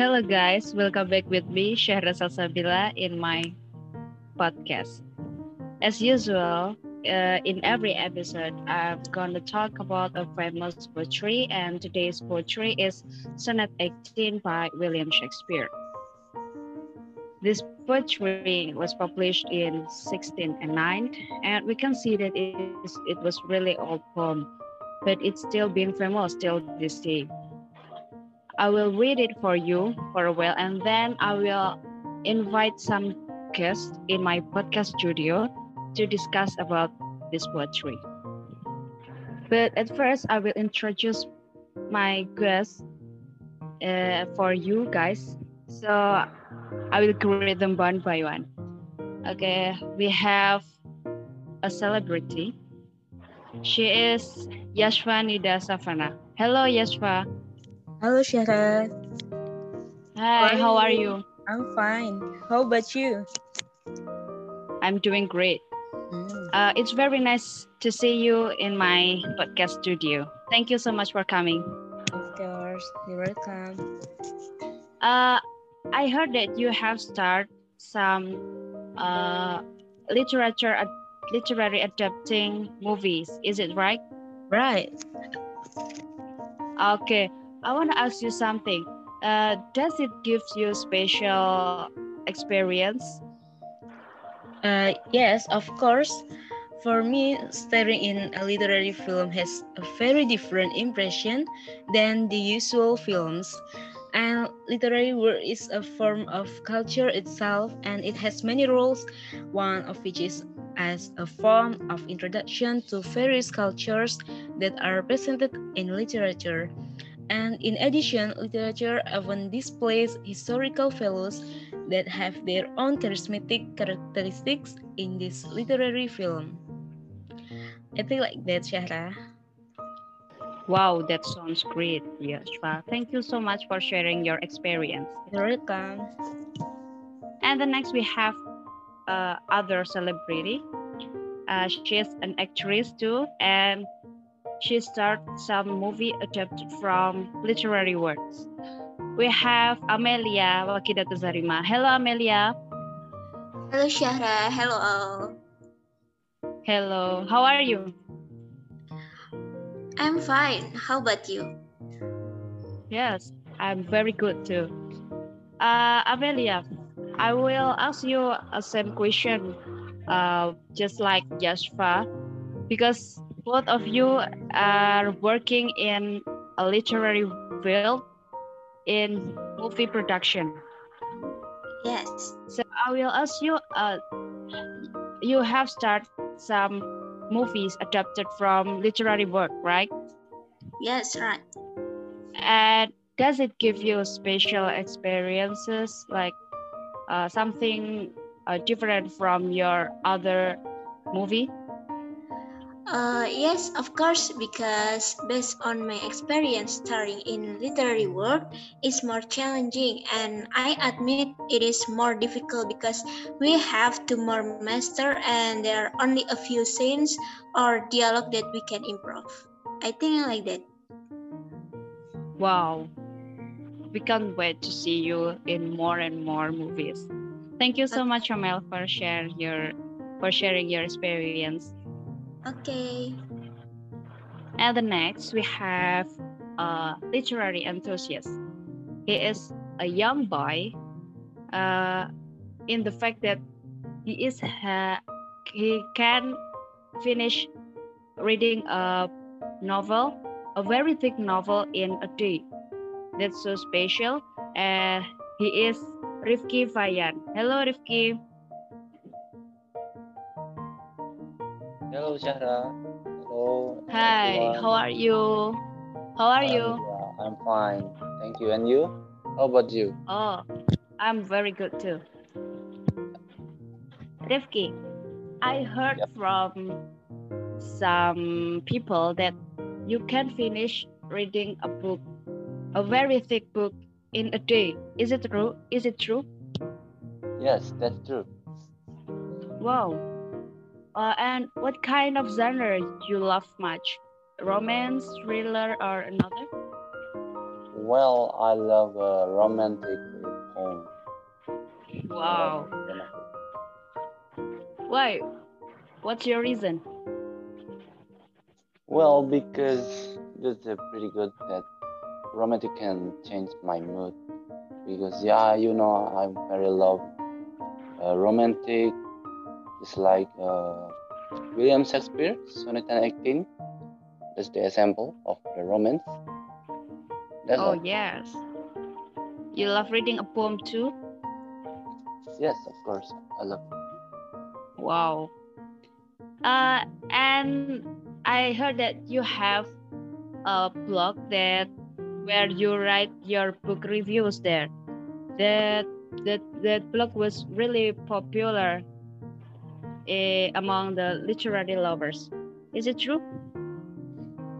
Hello guys, welcome back with me Syahra Salsabila in my podcast. As usual, uh, in every episode, I'm going to talk about a famous poetry, and today's poetry is Sonnet 18 by William Shakespeare. This poetry was published in 1609, and we can see that it, is, it was really old poem, but it's still being famous till this day. I will read it for you for a while, and then I will invite some guests in my podcast studio to discuss about this poetry. But at first, I will introduce my guests uh, for you guys. So I will greet them one by one. Okay, we have a celebrity. She is Yashva Nida. Hello, Yashva. Hello, Syahra. Hi, how are you? I'm fine. How about you? I'm doing great. Mm. Uh, it's very nice to see you in my podcast studio. Thank you so much for coming. Of course, you're welcome. Uh, I heard that you have started some uh, literature, ad- literary adapting movies. Is it right? Right. Okay. I want to ask you something. Uh, does it give you special experience? Uh, yes, of course. For me, starring in a literary film has a very different impression than the usual films. And literary work is a form of culture itself, and it has many roles, one of which is as a form of introduction to various cultures that are presented in literature. And in addition, literature often displays historical values that have their own charismatic characteristics in this literary film. I think like that, Syahra. Wow, that sounds great, Yashva. Thank you so much for sharing your experience. You're welcome. And the next we have uh, other celebrity. Uh, she is an actress too, and she started some movie adapted from literary works. We have Amelia Wakidatu Zarima. Hello, Amelia. Hello Syahra, hello all. Hello, how are you? I'm fine. How about you? Yes, I'm very good too. Uh, Amelia, I will ask you a same question, uh, just like Yashva, because both of you are working in a literary field in movie production. Yes. So I will ask you, uh, you have started some movies adapted from literary work, right? Yes, right. And does it give you special experiences, like uh, something uh, different from your other movie? Uh, yes, of course, because based on my experience starring in literary work, it's more challenging and I admit it is more difficult because we have to more master and there are only a few scenes or dialogue that we can improve. I think like that. Wow. We can't wait to see you in more and more movies. Thank you so much, Amel, for share your for sharing your experience. Okay. And the next we have a literary enthusiast. He is a young boy uh, in the fact that he is uh, he can finish reading a novel, a very thick novel in a day. That's so special. And he is Rifki Fayan. Hello, Rifki. Hello, Syahra. Hello. Hi, everyone. how are you? How are you? Alhamdulillah, I'm fine. Thank you. And you? How about you? Oh, I'm very good too. Rifki, I heard Yep. from some people that you can finish reading a book, a very thick book, in a day. Is it true? Is it true? Yes, that's true. Wow. Uh, and what kind of genre you love much? Romance, thriller, or another? Well, I love a romantic poem. Wow. Why? What's your reason? Well, because it's uh, pretty good that romantic can change my mood. Because yeah, you know, I'm very love uh, romantic. It's like uh, William Shakespeare, Sonnet and 18. That's the example of the romance. That's Oh all. yes. You love reading a poem too? Yes, of course. I love it. Wow. Uh, and I heard that you have a blog that where you write your book reviews there. That that that blog was really popular eh, among the literary lovers. Is it true?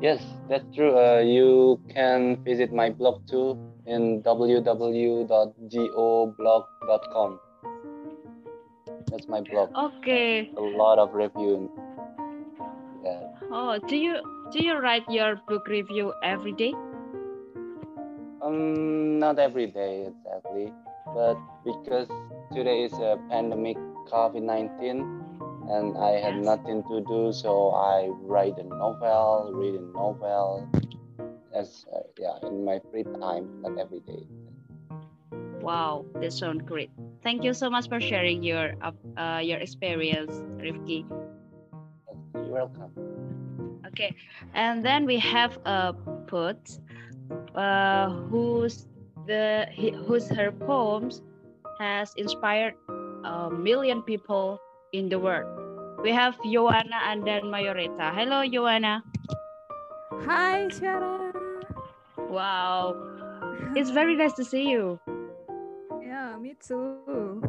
Yes, that's true. Uh, you can visit my blog too in www.goblog.com. That's my blog. Okay. A lot of review. Yeah. Oh, do you do you write your book review every day? Um, not every day exactly, but because today is a pandemic COVID-19 and I had Yes. nothing to do, so I write a novel, read a novel. As uh, yeah, in my free time, not every day. Wow, that sounds great. Thank you so much for sharing your uh, uh, your experience, Rifki. You're welcome. Okay, and then we have a poet uh, whose the he, whose her poems has inspired a million people in the world. We have Joanna and then Mayoreta. Hello, Joanna. Hi, Syahra. Wow, it's very nice to see you. Yeah, me too.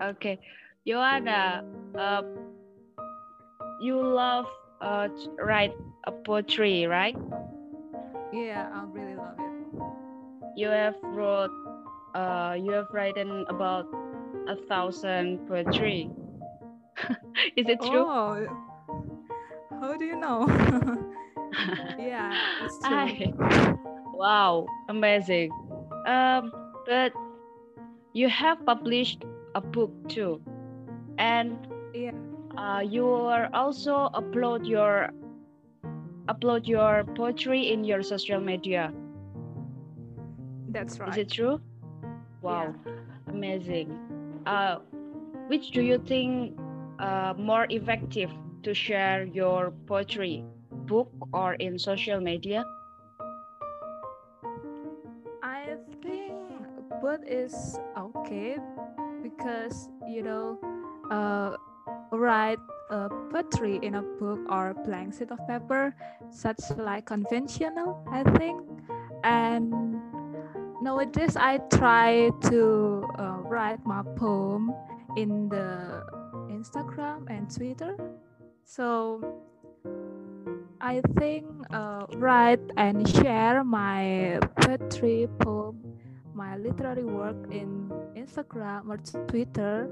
Okay, Joanna, uh, you love uh, to write a poetry, right? Yeah, I really love it. You have wrote, uh, you have written about a thousand poetry. Is it true? Oh, how do you know? yeah, it's true. I- wow, amazing. Um, but you have published a book too, and Yeah, uh, you are also upload your upload your poetry in your social media. that's right. Is it true? Wow, amazing. Uh, which do you think uh, more effective to share your poetry, book or in social media? I think both is okay because you know, uh, write a poetry in a book or a blank sheet of paper, such like conventional, I think. And nowadays, I try to uh, write my poem in the Instagram and Twitter. So I think uh, write and share my poetry, poem, my literary work in Instagram or Twitter.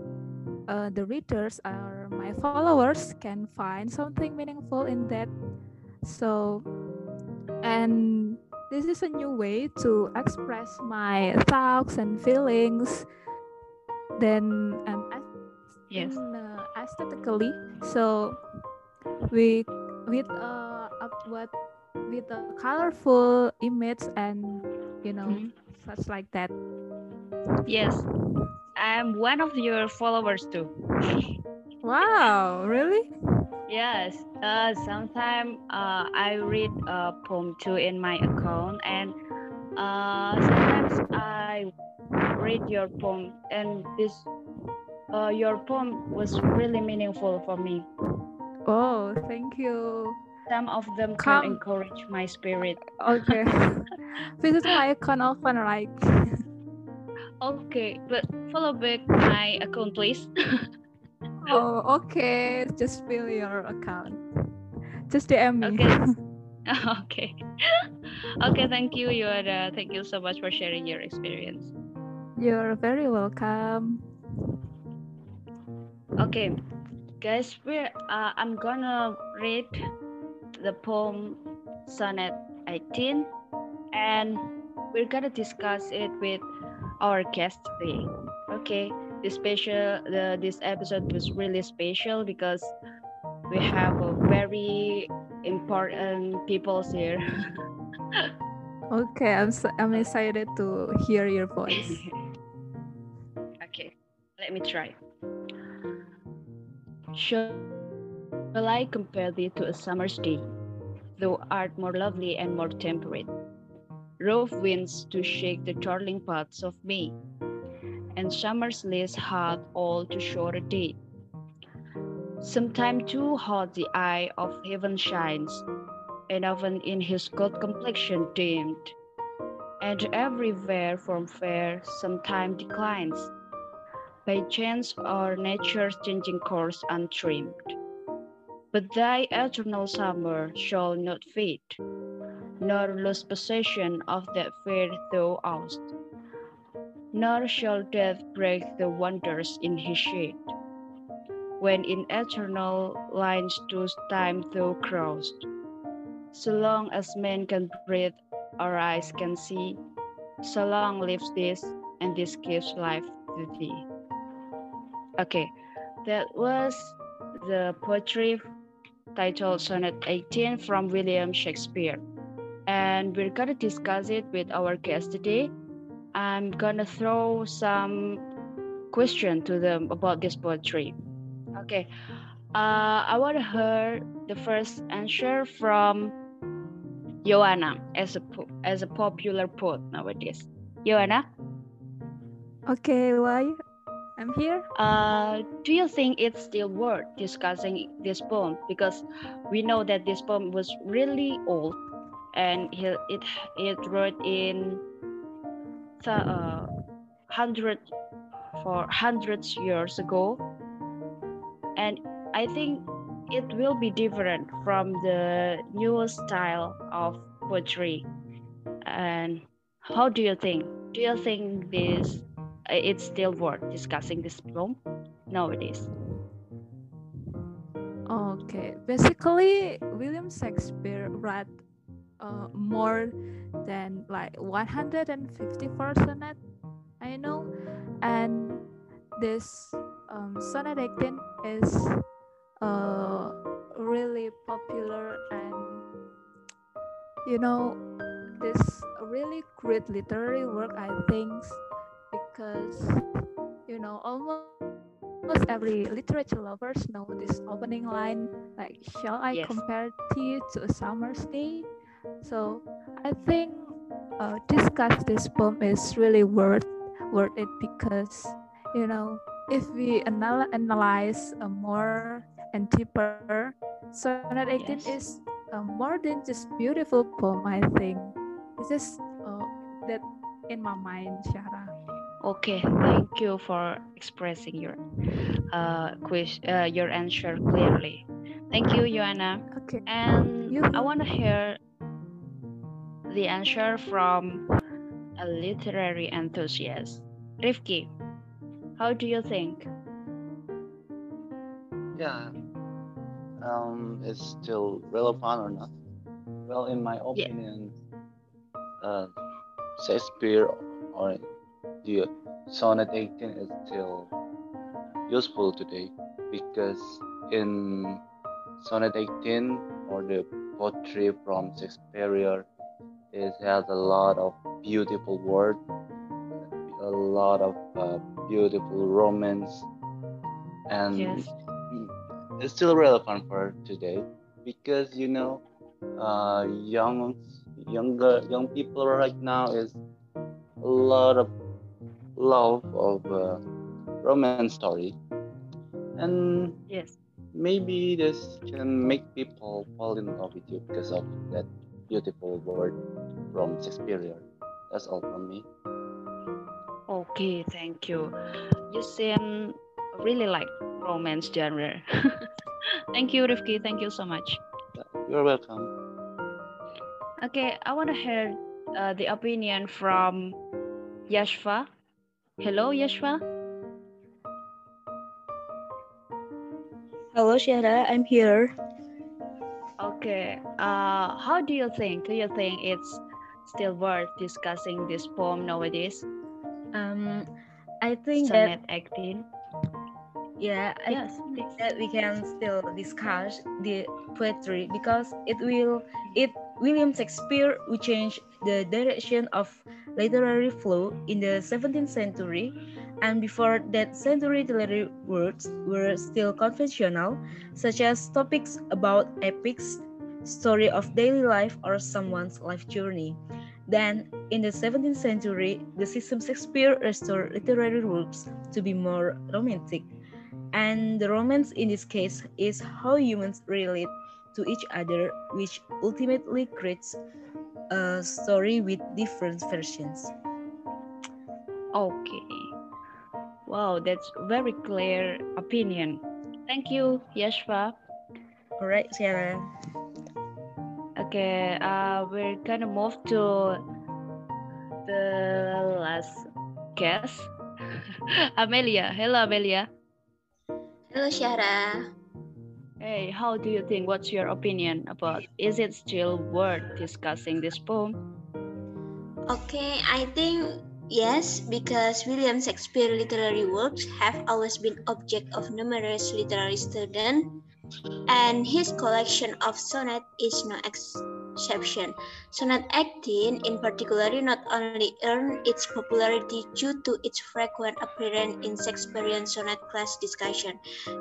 Uh, the readers or my followers can find something meaningful in that. So, and this is a new way to express my thoughts and feelings. Then, and Yes. Aesthetically. So we with uh what with a colorful image and you know Mhm. such like that. Yes. I'm one of your followers too. Wow, really? Yes. Uh, sometimes uh, I read a poem too in my account, and uh, sometimes I read your poem, and this uh, your poem was really meaningful for me. Oh, thank you. Some of them Come. can encourage my spirit. Okay. this Visit my account often, right? Okay, but follow back my account, please. oh, okay. Just fill your account. Just DM me. Okay. okay. okay. Thank you, Yoda. Thank you so much for sharing your experience. You're very welcome. Okay, guys, we're uh, I'm gonna read the poem Sonnet 18, and we're gonna discuss it with our guest today. Okay, this special the this episode was really special because we have a very important people here. Okay, I'm so, I'm excited to hear your voice. okay, let me try. Shall I compare thee to a summer's day? Thou art more lovely and more temperate. Rough winds to shake the darling parts of me, and summer's least hard all to short a date. Sometime too hot the eye of heaven shines, and often in his gold complexion dimmed, and everywhere from fair sometime declines, by chance or nature's changing course untrimmed. But thy eternal summer shall not fade, nor lose possession of that fair thou oust, nor shall death break the wonders in his shade. When in eternal lines to time thou crossed, so long as man can breathe or eyes can see, so long lives this, and this gives life to thee. Okay, that was the poetry titled Sonnet 18 from William Shakespeare. And we're gonna discuss it with our guest today. I'm gonna throw some question to them about this poetry. Okay, uh, I want to hear the first answer from Joanna as a as a popular poet nowadays. Joanna. Okay, why? I'm here. Uh, do you think it's still worth discussing this poem? Because we know that this poem was really old, and it it, it wrote in the uh, hundred for hundreds years ago, and I think it will be different from the newest style of poetry. And how do you think? Do you think this it's still worth discussing this poem nowadays? Okay, basically, William Shakespeare wrote uh, more than like 154 sonnet, I know, and this um, sonnet 18 is uh, really popular and you know this really great literary work I think because you know almost almost every literature lovers know this opening line like shall I Yes. compare tea to a summer's day so I think uh, discuss this poem is really worth worth it because you know if we anal- analyze uh, more and deeper sonnet 18 Yes. is uh, more than just beautiful poem i think it's just uh, that in my mind shara Okay, thank you for expressing your uh, quiz, uh, your answer clearly. Thank you, Joanna. okay And You- I want to hear the answer from a literary enthusiast. Rifki, how do you think? Yeah. Um, it's still relevant or not? Well, in my opinion, uh, Shakespeare or the Sonnet 18 is still useful today because in Sonnet 18 or the poetry from Shakespeare, it has a lot of beautiful words, a lot of uh, beautiful romance, and Yes. It's still relevant for today because you know uh, young younger young people right now is a lot of love of uh, romance story and Yes. maybe this can make people fall in love with you because of that beautiful word from Shakespeare that's all from me Okay, thank you. You seem really like romance genre. thank you, Rifki. Thank you so much. you're welcome Okay, I want to hear uh, the opinion from Yashva. Hello, Yashva. Hello, Syahra. I'm here. Okay. Uh, how do you think? Do you think it's still worth discussing this poem nowadays? Um, I think Sonnet that 18. yeah, I Yes, think that we can still discuss the poetry because it will it William Shakespeare will change the direction of literary flow in the 17th century and before that century literary works were still conventional such as topics about epics story of daily life or someone's life journey. Then in the 17th century the system Shakespeare restored literary works to be more romantic and the romance in this case is how humans relate to each other, which ultimately creates a story with different versions. Okay. Wow, that's very clear opinion. Thank you, Yashva. All right, Sarah. Okay, uh, we're gonna move to the last guest, Amelia. Hello, Amelia. Hello, Syahra. Hey, how do you think? What's your opinion about? Is it still worth discussing this poem? Okay, I think yes, because William Shakespeare literary works have always been object of numerous literary students, and his collection of sonnet is no exception. Sonnet 18 in particular not only earned its popularity due to its frequent appearance in Shakespearean sonnet class discussion,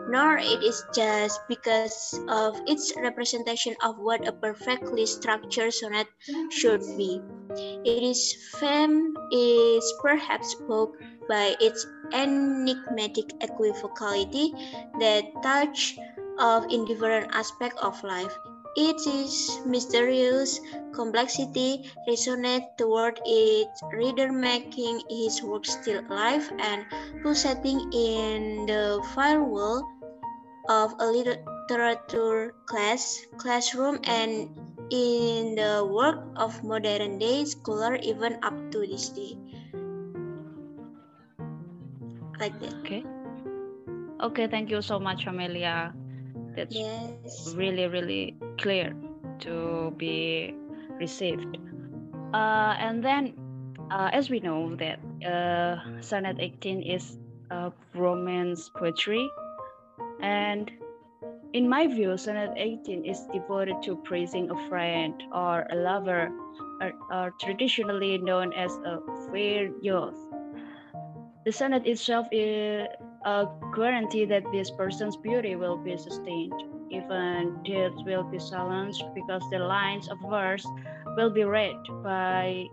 nor it is just because of its representation of what a perfectly structured sonnet should be. It is fame is perhaps spoke by its enigmatic equivocality that touch of indifferent aspect of life. It is mysterious complexity resonate toward its reader making his work still alive and pulsating in the firewall of a literature class classroom and in the work of modern day scholar even up to this day. Like that. Okay. Okay, thank you so much, Amelia. That's Yes. really, really clear to be received. Uh, and then, uh, as we know that uh, Sonnet 18 is romance poetry, and in my view, Sonnet 18 is devoted to praising a friend or a lover, or, or traditionally known as a fair youth. The sonnet itself is a guarantee that this person's beauty will be sustained. Even death will be silenced because the lines of verse will be read by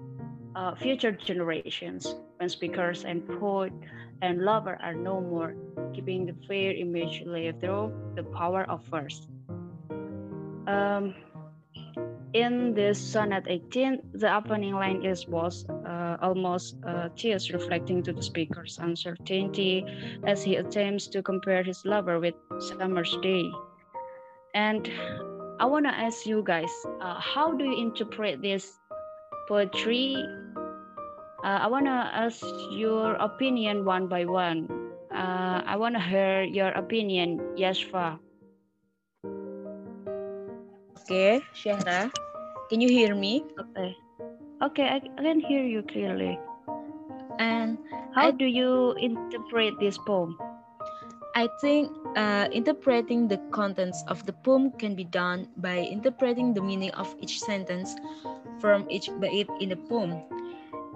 uh, future generations when speakers and poet and lover are no more, keeping the fair image live through the power of verse. Um, in this sonnet 18, the opening line is was uh, almost uh, tears reflecting to the speaker's uncertainty as he attempts to compare his lover with summer's day. And I want to ask you guys, uh, how do you interpret this poetry? Uh, I want to ask your opinion one by one. Uh, I want to hear your opinion, Yashva. Okay, Syahra. Can you hear me? Okay. Okay, I, I can hear you clearly. And How I- do you interpret this poem? I think uh, interpreting the contents of the poem can be done by interpreting the meaning of each sentence from each bait in the poem.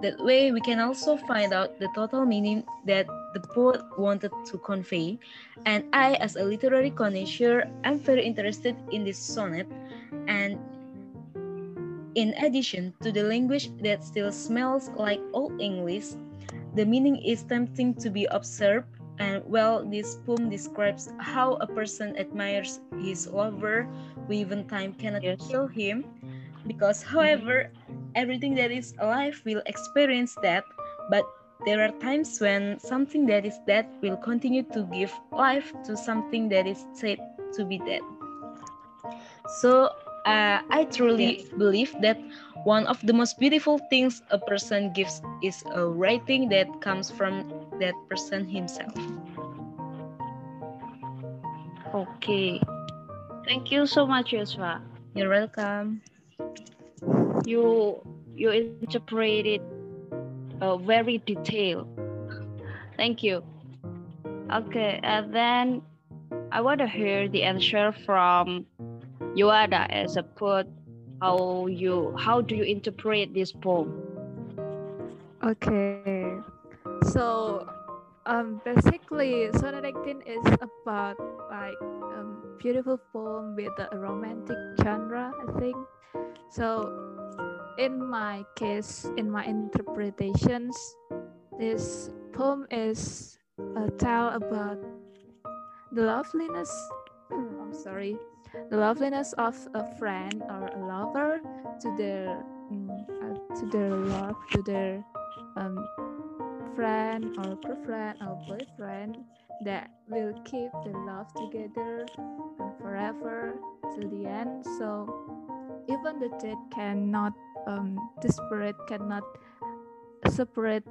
That way, we can also find out the total meaning that the poet wanted to convey. And I, as a literary connoisseur, am very interested in this sonnet. And in addition to the language that still smells like Old English, the meaning is tempting to be observed and well, this poem describes how a person admires his lover, who even time cannot Yes. kill him. Because, however, everything that is alive will experience death, but there are times when something that is dead will continue to give life to something that is said to be dead. So, uh, I truly believe that one of the most beautiful things a person gives is a writing that comes from that person himself. Okay. Thank you so much, Yashva. You're welcome. You you interpret it uh, very detailed. Thank you. Okay, and then I want to hear the answer from Yoada as a poet. How you how do you interpret this poem? Okay, so um, basically, Sonnet 18 is about like um, beautiful poem with a romantic genre, I think. So, in my case, in my interpretations, this poem is a tale about the loveliness. I'm sorry, the loveliness of a friend or a lover to their mm, uh, to their love to their um, friend or girlfriend or boyfriend that will keep the love together and forever till the end. So even the dead cannot, um, spirit cannot separate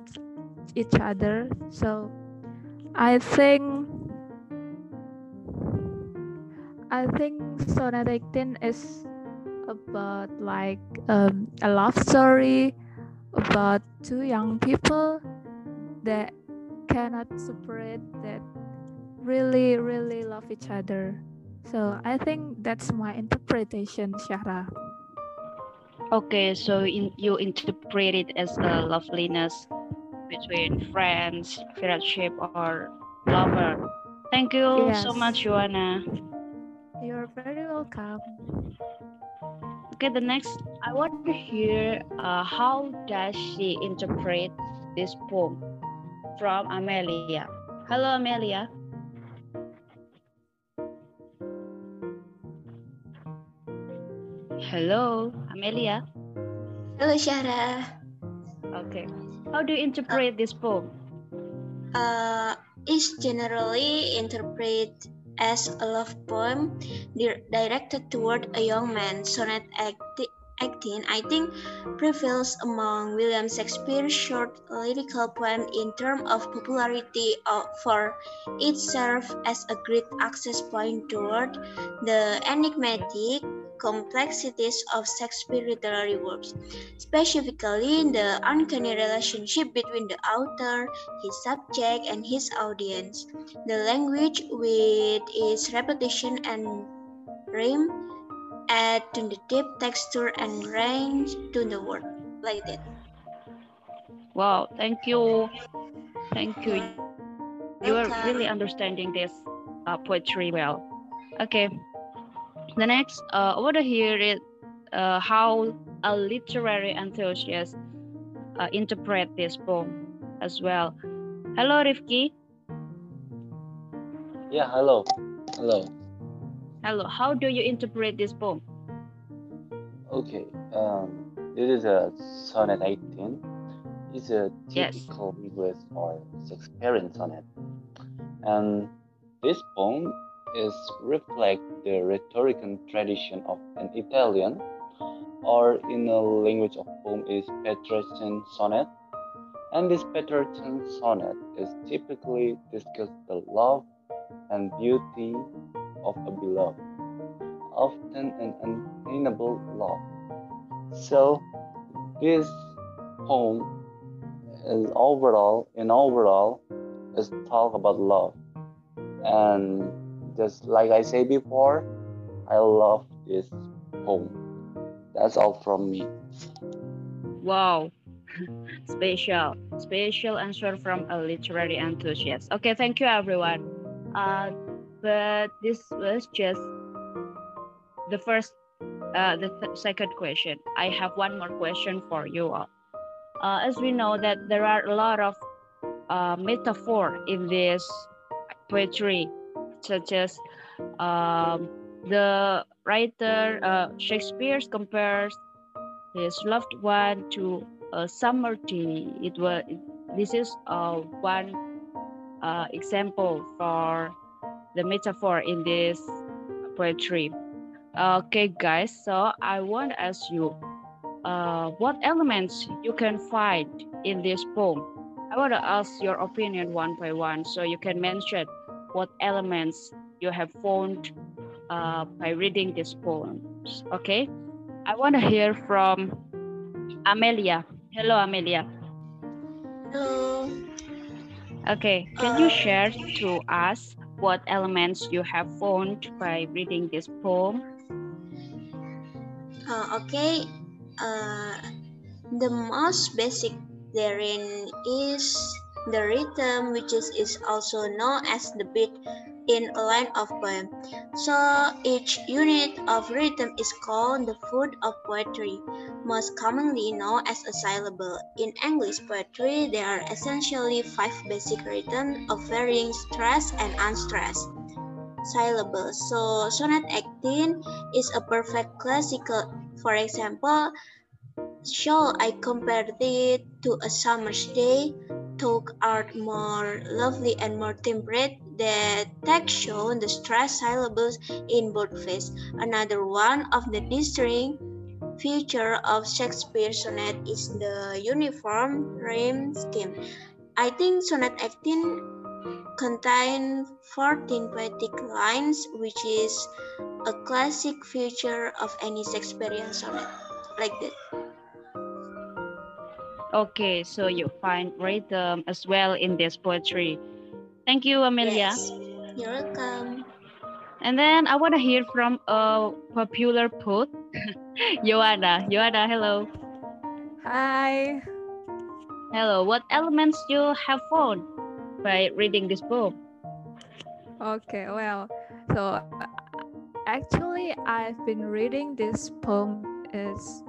each other. So I think I think Sonnet 18 is about like um, a love story about two young people that cannot separate that really really love each other. So i think that's my interpretation shara. Okay, so in, you interpret it as a loveliness between friends, friendship, or lover. Thank you so much, Joanna. you're very welcome. Okay, the next, I want to hear uh, how does she interpret this poem from Amelia. Hello, Amelia. Hello, Amelia. Hello, Syahra. Okay. How do you interpret this poem? Uh, is generally interpreted as a love poem di- directed toward a young man. Sonnet 18, I think, prevails among William Shakespeare's short lyrical poem in terms of popularity uh, for it served as a great access point toward the enigmatic complexities of Shakespeare literary works, specifically in the uncanny relationship between the author, his subject, and his audience. The language with its repetition and rhyme add to the deep texture and range to the word like that. Wow, thank you. Thank you. You are really understanding this uh, poetry well. Okay. The next, uh, I want to hear it uh, how a literary enthusiast uh, interpret this poem as well. Hello, Rifki. Yeah, hello. Hello. Hello. How do you interpret this poem? Okay. Um, this is a sonnet 18. It's a Yes. typical English or Shakespearean sonnet. And this poem is reflect the rhetorical tradition of an Italian, or in the language of poem is Petrarchan sonnet. And this Petrarchan sonnet is typically discuss the love and beauty of a beloved, often an unattainable love. So this poem is overall in overall is talk about love. And just like I say before, I love this poem. That's all from me. Wow. special, special answer from a literary enthusiast. Okay, thank you everyone. Uh, but this was just the first, uh, the th- second question. I have one more question for you all. Uh, as we know that there are a lot of uh, metaphor in this poetry, such as um, the writer uh, Shakespeare compares his loved one to a summer tea. It was this is uh, one uh, example for the metaphor in this poetry. Okay, guys. So I want to ask you, uh, what elements you can find in this poem? I want to ask your opinion one by one, so you can mention what elements you have found uh, by reading this poem. Okay, I want to hear from Amelia. Hello, Amelia. Hello. Okay, can you share to us what elements you have found by reading this poem? Uh, okay. Uh, the most basic therein is the rhythm, which is, is also known as the beat in a line of poem. So each unit of rhythm is called the foot of poetry, most commonly known as a syllable. In English poetry, there are essentially five basic rhythms of varying stress and unstressed syllables. So sonnet 18 is a perfect classical. For example, shall I compare it to a summer's day? Talk art more lovely and more temperate the text shown the stressed syllables in boldface. Another one of the distinct feature of Shakespeare's sonnet is the uniform rhyme scheme. I think sonnet 18 contains 14 poetic lines, which is a classic feature of any Shakespearean sonnet, like that. Okay, so you find rhythm as well in this poetry. Thank you, Amelia. Yes. You're welcome. And then I want to hear from a popular poet, Joanna. Joanna, hello. Hi. Hello. What elements you have found by reading this poem? Okay, well, so uh, actually, I've been reading this poem. Is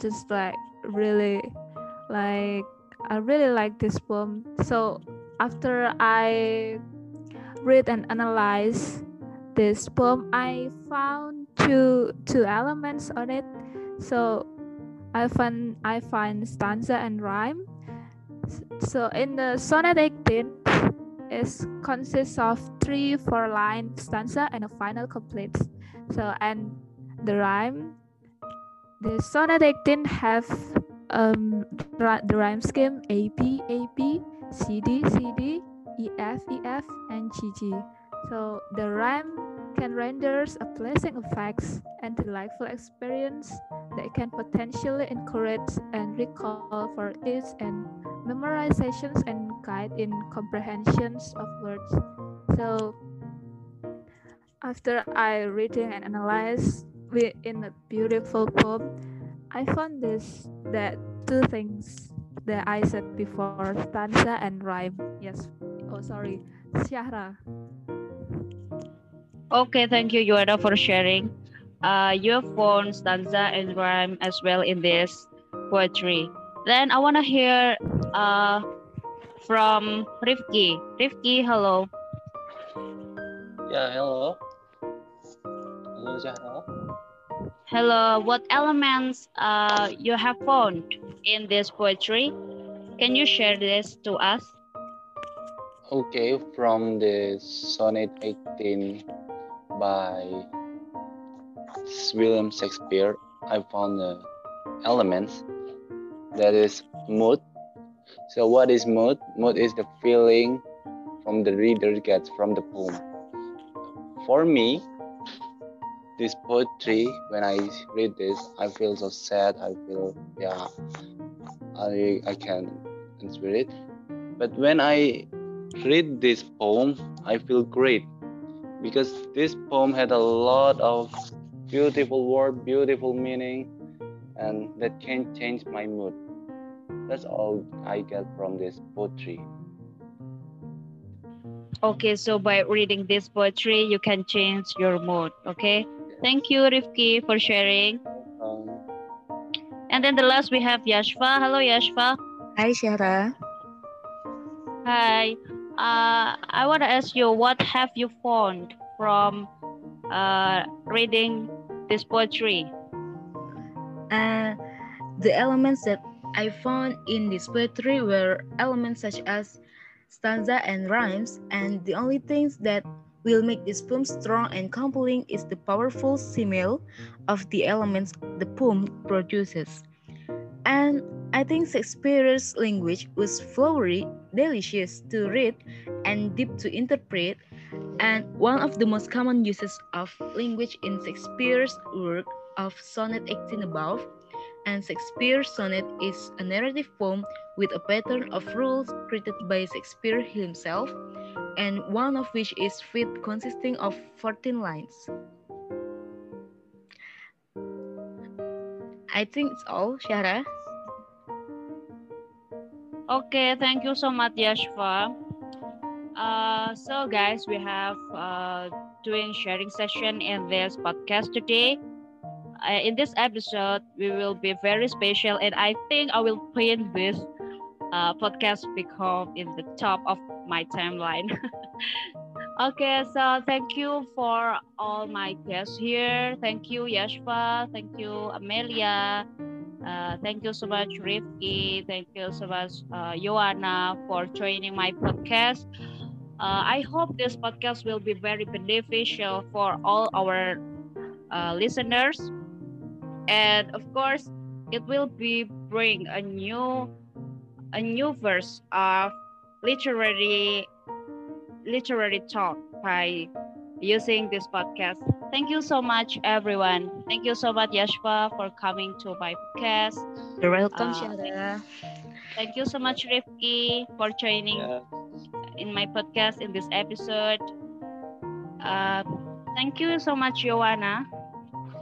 just like really, like I really like this poem. So after I read and analyze this poem, I found two two elements on it. So I find I find stanza and rhyme. So in the sonnet 18, it consists of three four line stanza and a final couplet. So and the rhyme, the sonnet 18 have um the rhyme scheme A B A B CD, CD, EF, EF, and GG. So the rhyme can render a pleasant effects and delightful experience that can potentially encourage and recall for ease and memorizations and guide in comprehensions of words. So after I reading and analyze in a beautiful poem, I found this that two things that I said before, stanza and rhyme. Yes. Oh, sorry. Syahra. Okay, thank you, Yoda, for sharing. Uh, you have found stanza and rhyme as well in this poetry. Then I want to hear uh, from Rifki. Rifki, hello. Yeah, hello. Hello, Syahra. Hello, what elements uh, you have found in this poetry? Can you share this to us? Okay, from the Sonnet 18 by William Shakespeare, I found the elements that is mood. So what is mood? Mood is the feeling from the reader gets from the poem. For me, this poetry when i read this i feel so sad i feel yeah i i can inspire it. But when i read this poem i feel great because this poem had a lot of beautiful word beautiful meaning and that can change my mood. That's all i get from this poetry. Okay so by reading this poetry you can change your mood okay Thank you, Rifki, for sharing. Um, and then the last we have Yashva. Hello, Yashva. Hi, Syahra. Hi. Uh, I want to ask you, what have you found from uh, reading this poetry? Uh, the elements that I found in this poetry were elements such as stanza and rhymes, and the only things that will make this poem strong and compelling is the powerful simile of the elements the poem produces. And I think Shakespeare's language was flowery, delicious to read, and deep to interpret. And one of the most common uses of language in Shakespeare's work of Sonnet 18 above, and Shakespeare's sonnet is a narrative poem with a pattern of rules created by Shakespeare himself, and one of which is fit consisting of 14 lines. I think it's all, Syahra. Okay, thank you so much, Yashva. Uh, so guys, we have uh, doing sharing session in this podcast today. Uh, in this episode, we will be very special, and I think I will print this uh, podcast become in the top of my timeline. okay, so thank you for all my guests here. Thank you, Yashva. Thank you, Amelia. Uh, thank you so much, Rifki. Thank you so much, uh, Joanna, for joining my podcast. Uh, I hope this podcast will be very beneficial for all our uh, listeners, and of course, it will be bring a new a new verse of literary literary talk by using this podcast. Thank you so much, everyone. Thank you so much, Yashva, for coming to my podcast. You're welcome, Uh. Thank you so much, Rifki, for joining Yeah. in my podcast in this episode. Uh, thank you so much, Joanna,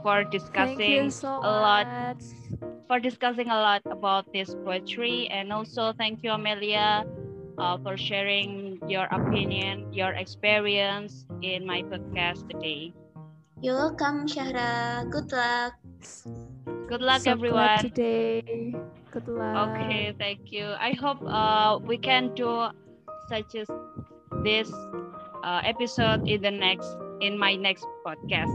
for discussing so a lot much. for discussing a lot about this poetry, and also thank you, Amelia, uh, for sharing your opinion, your experience in my podcast today. You're welcome, Syahra. Good luck. Good luck, so glad everyone. today. Good luck. Okay, thank you. I hope uh, we can do such as this uh, episode in the next in my next podcast.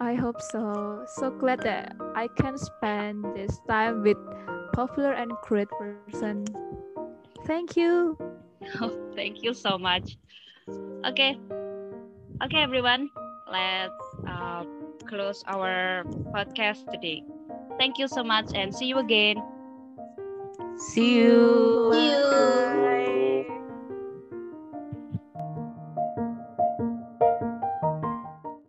I hope so. So glad that I can spend this time with popular and great person. Thank you. thank you so much. Okay, okay, everyone. Let's uh, close our podcast today. Thank you so much, and see you again. See you. See you.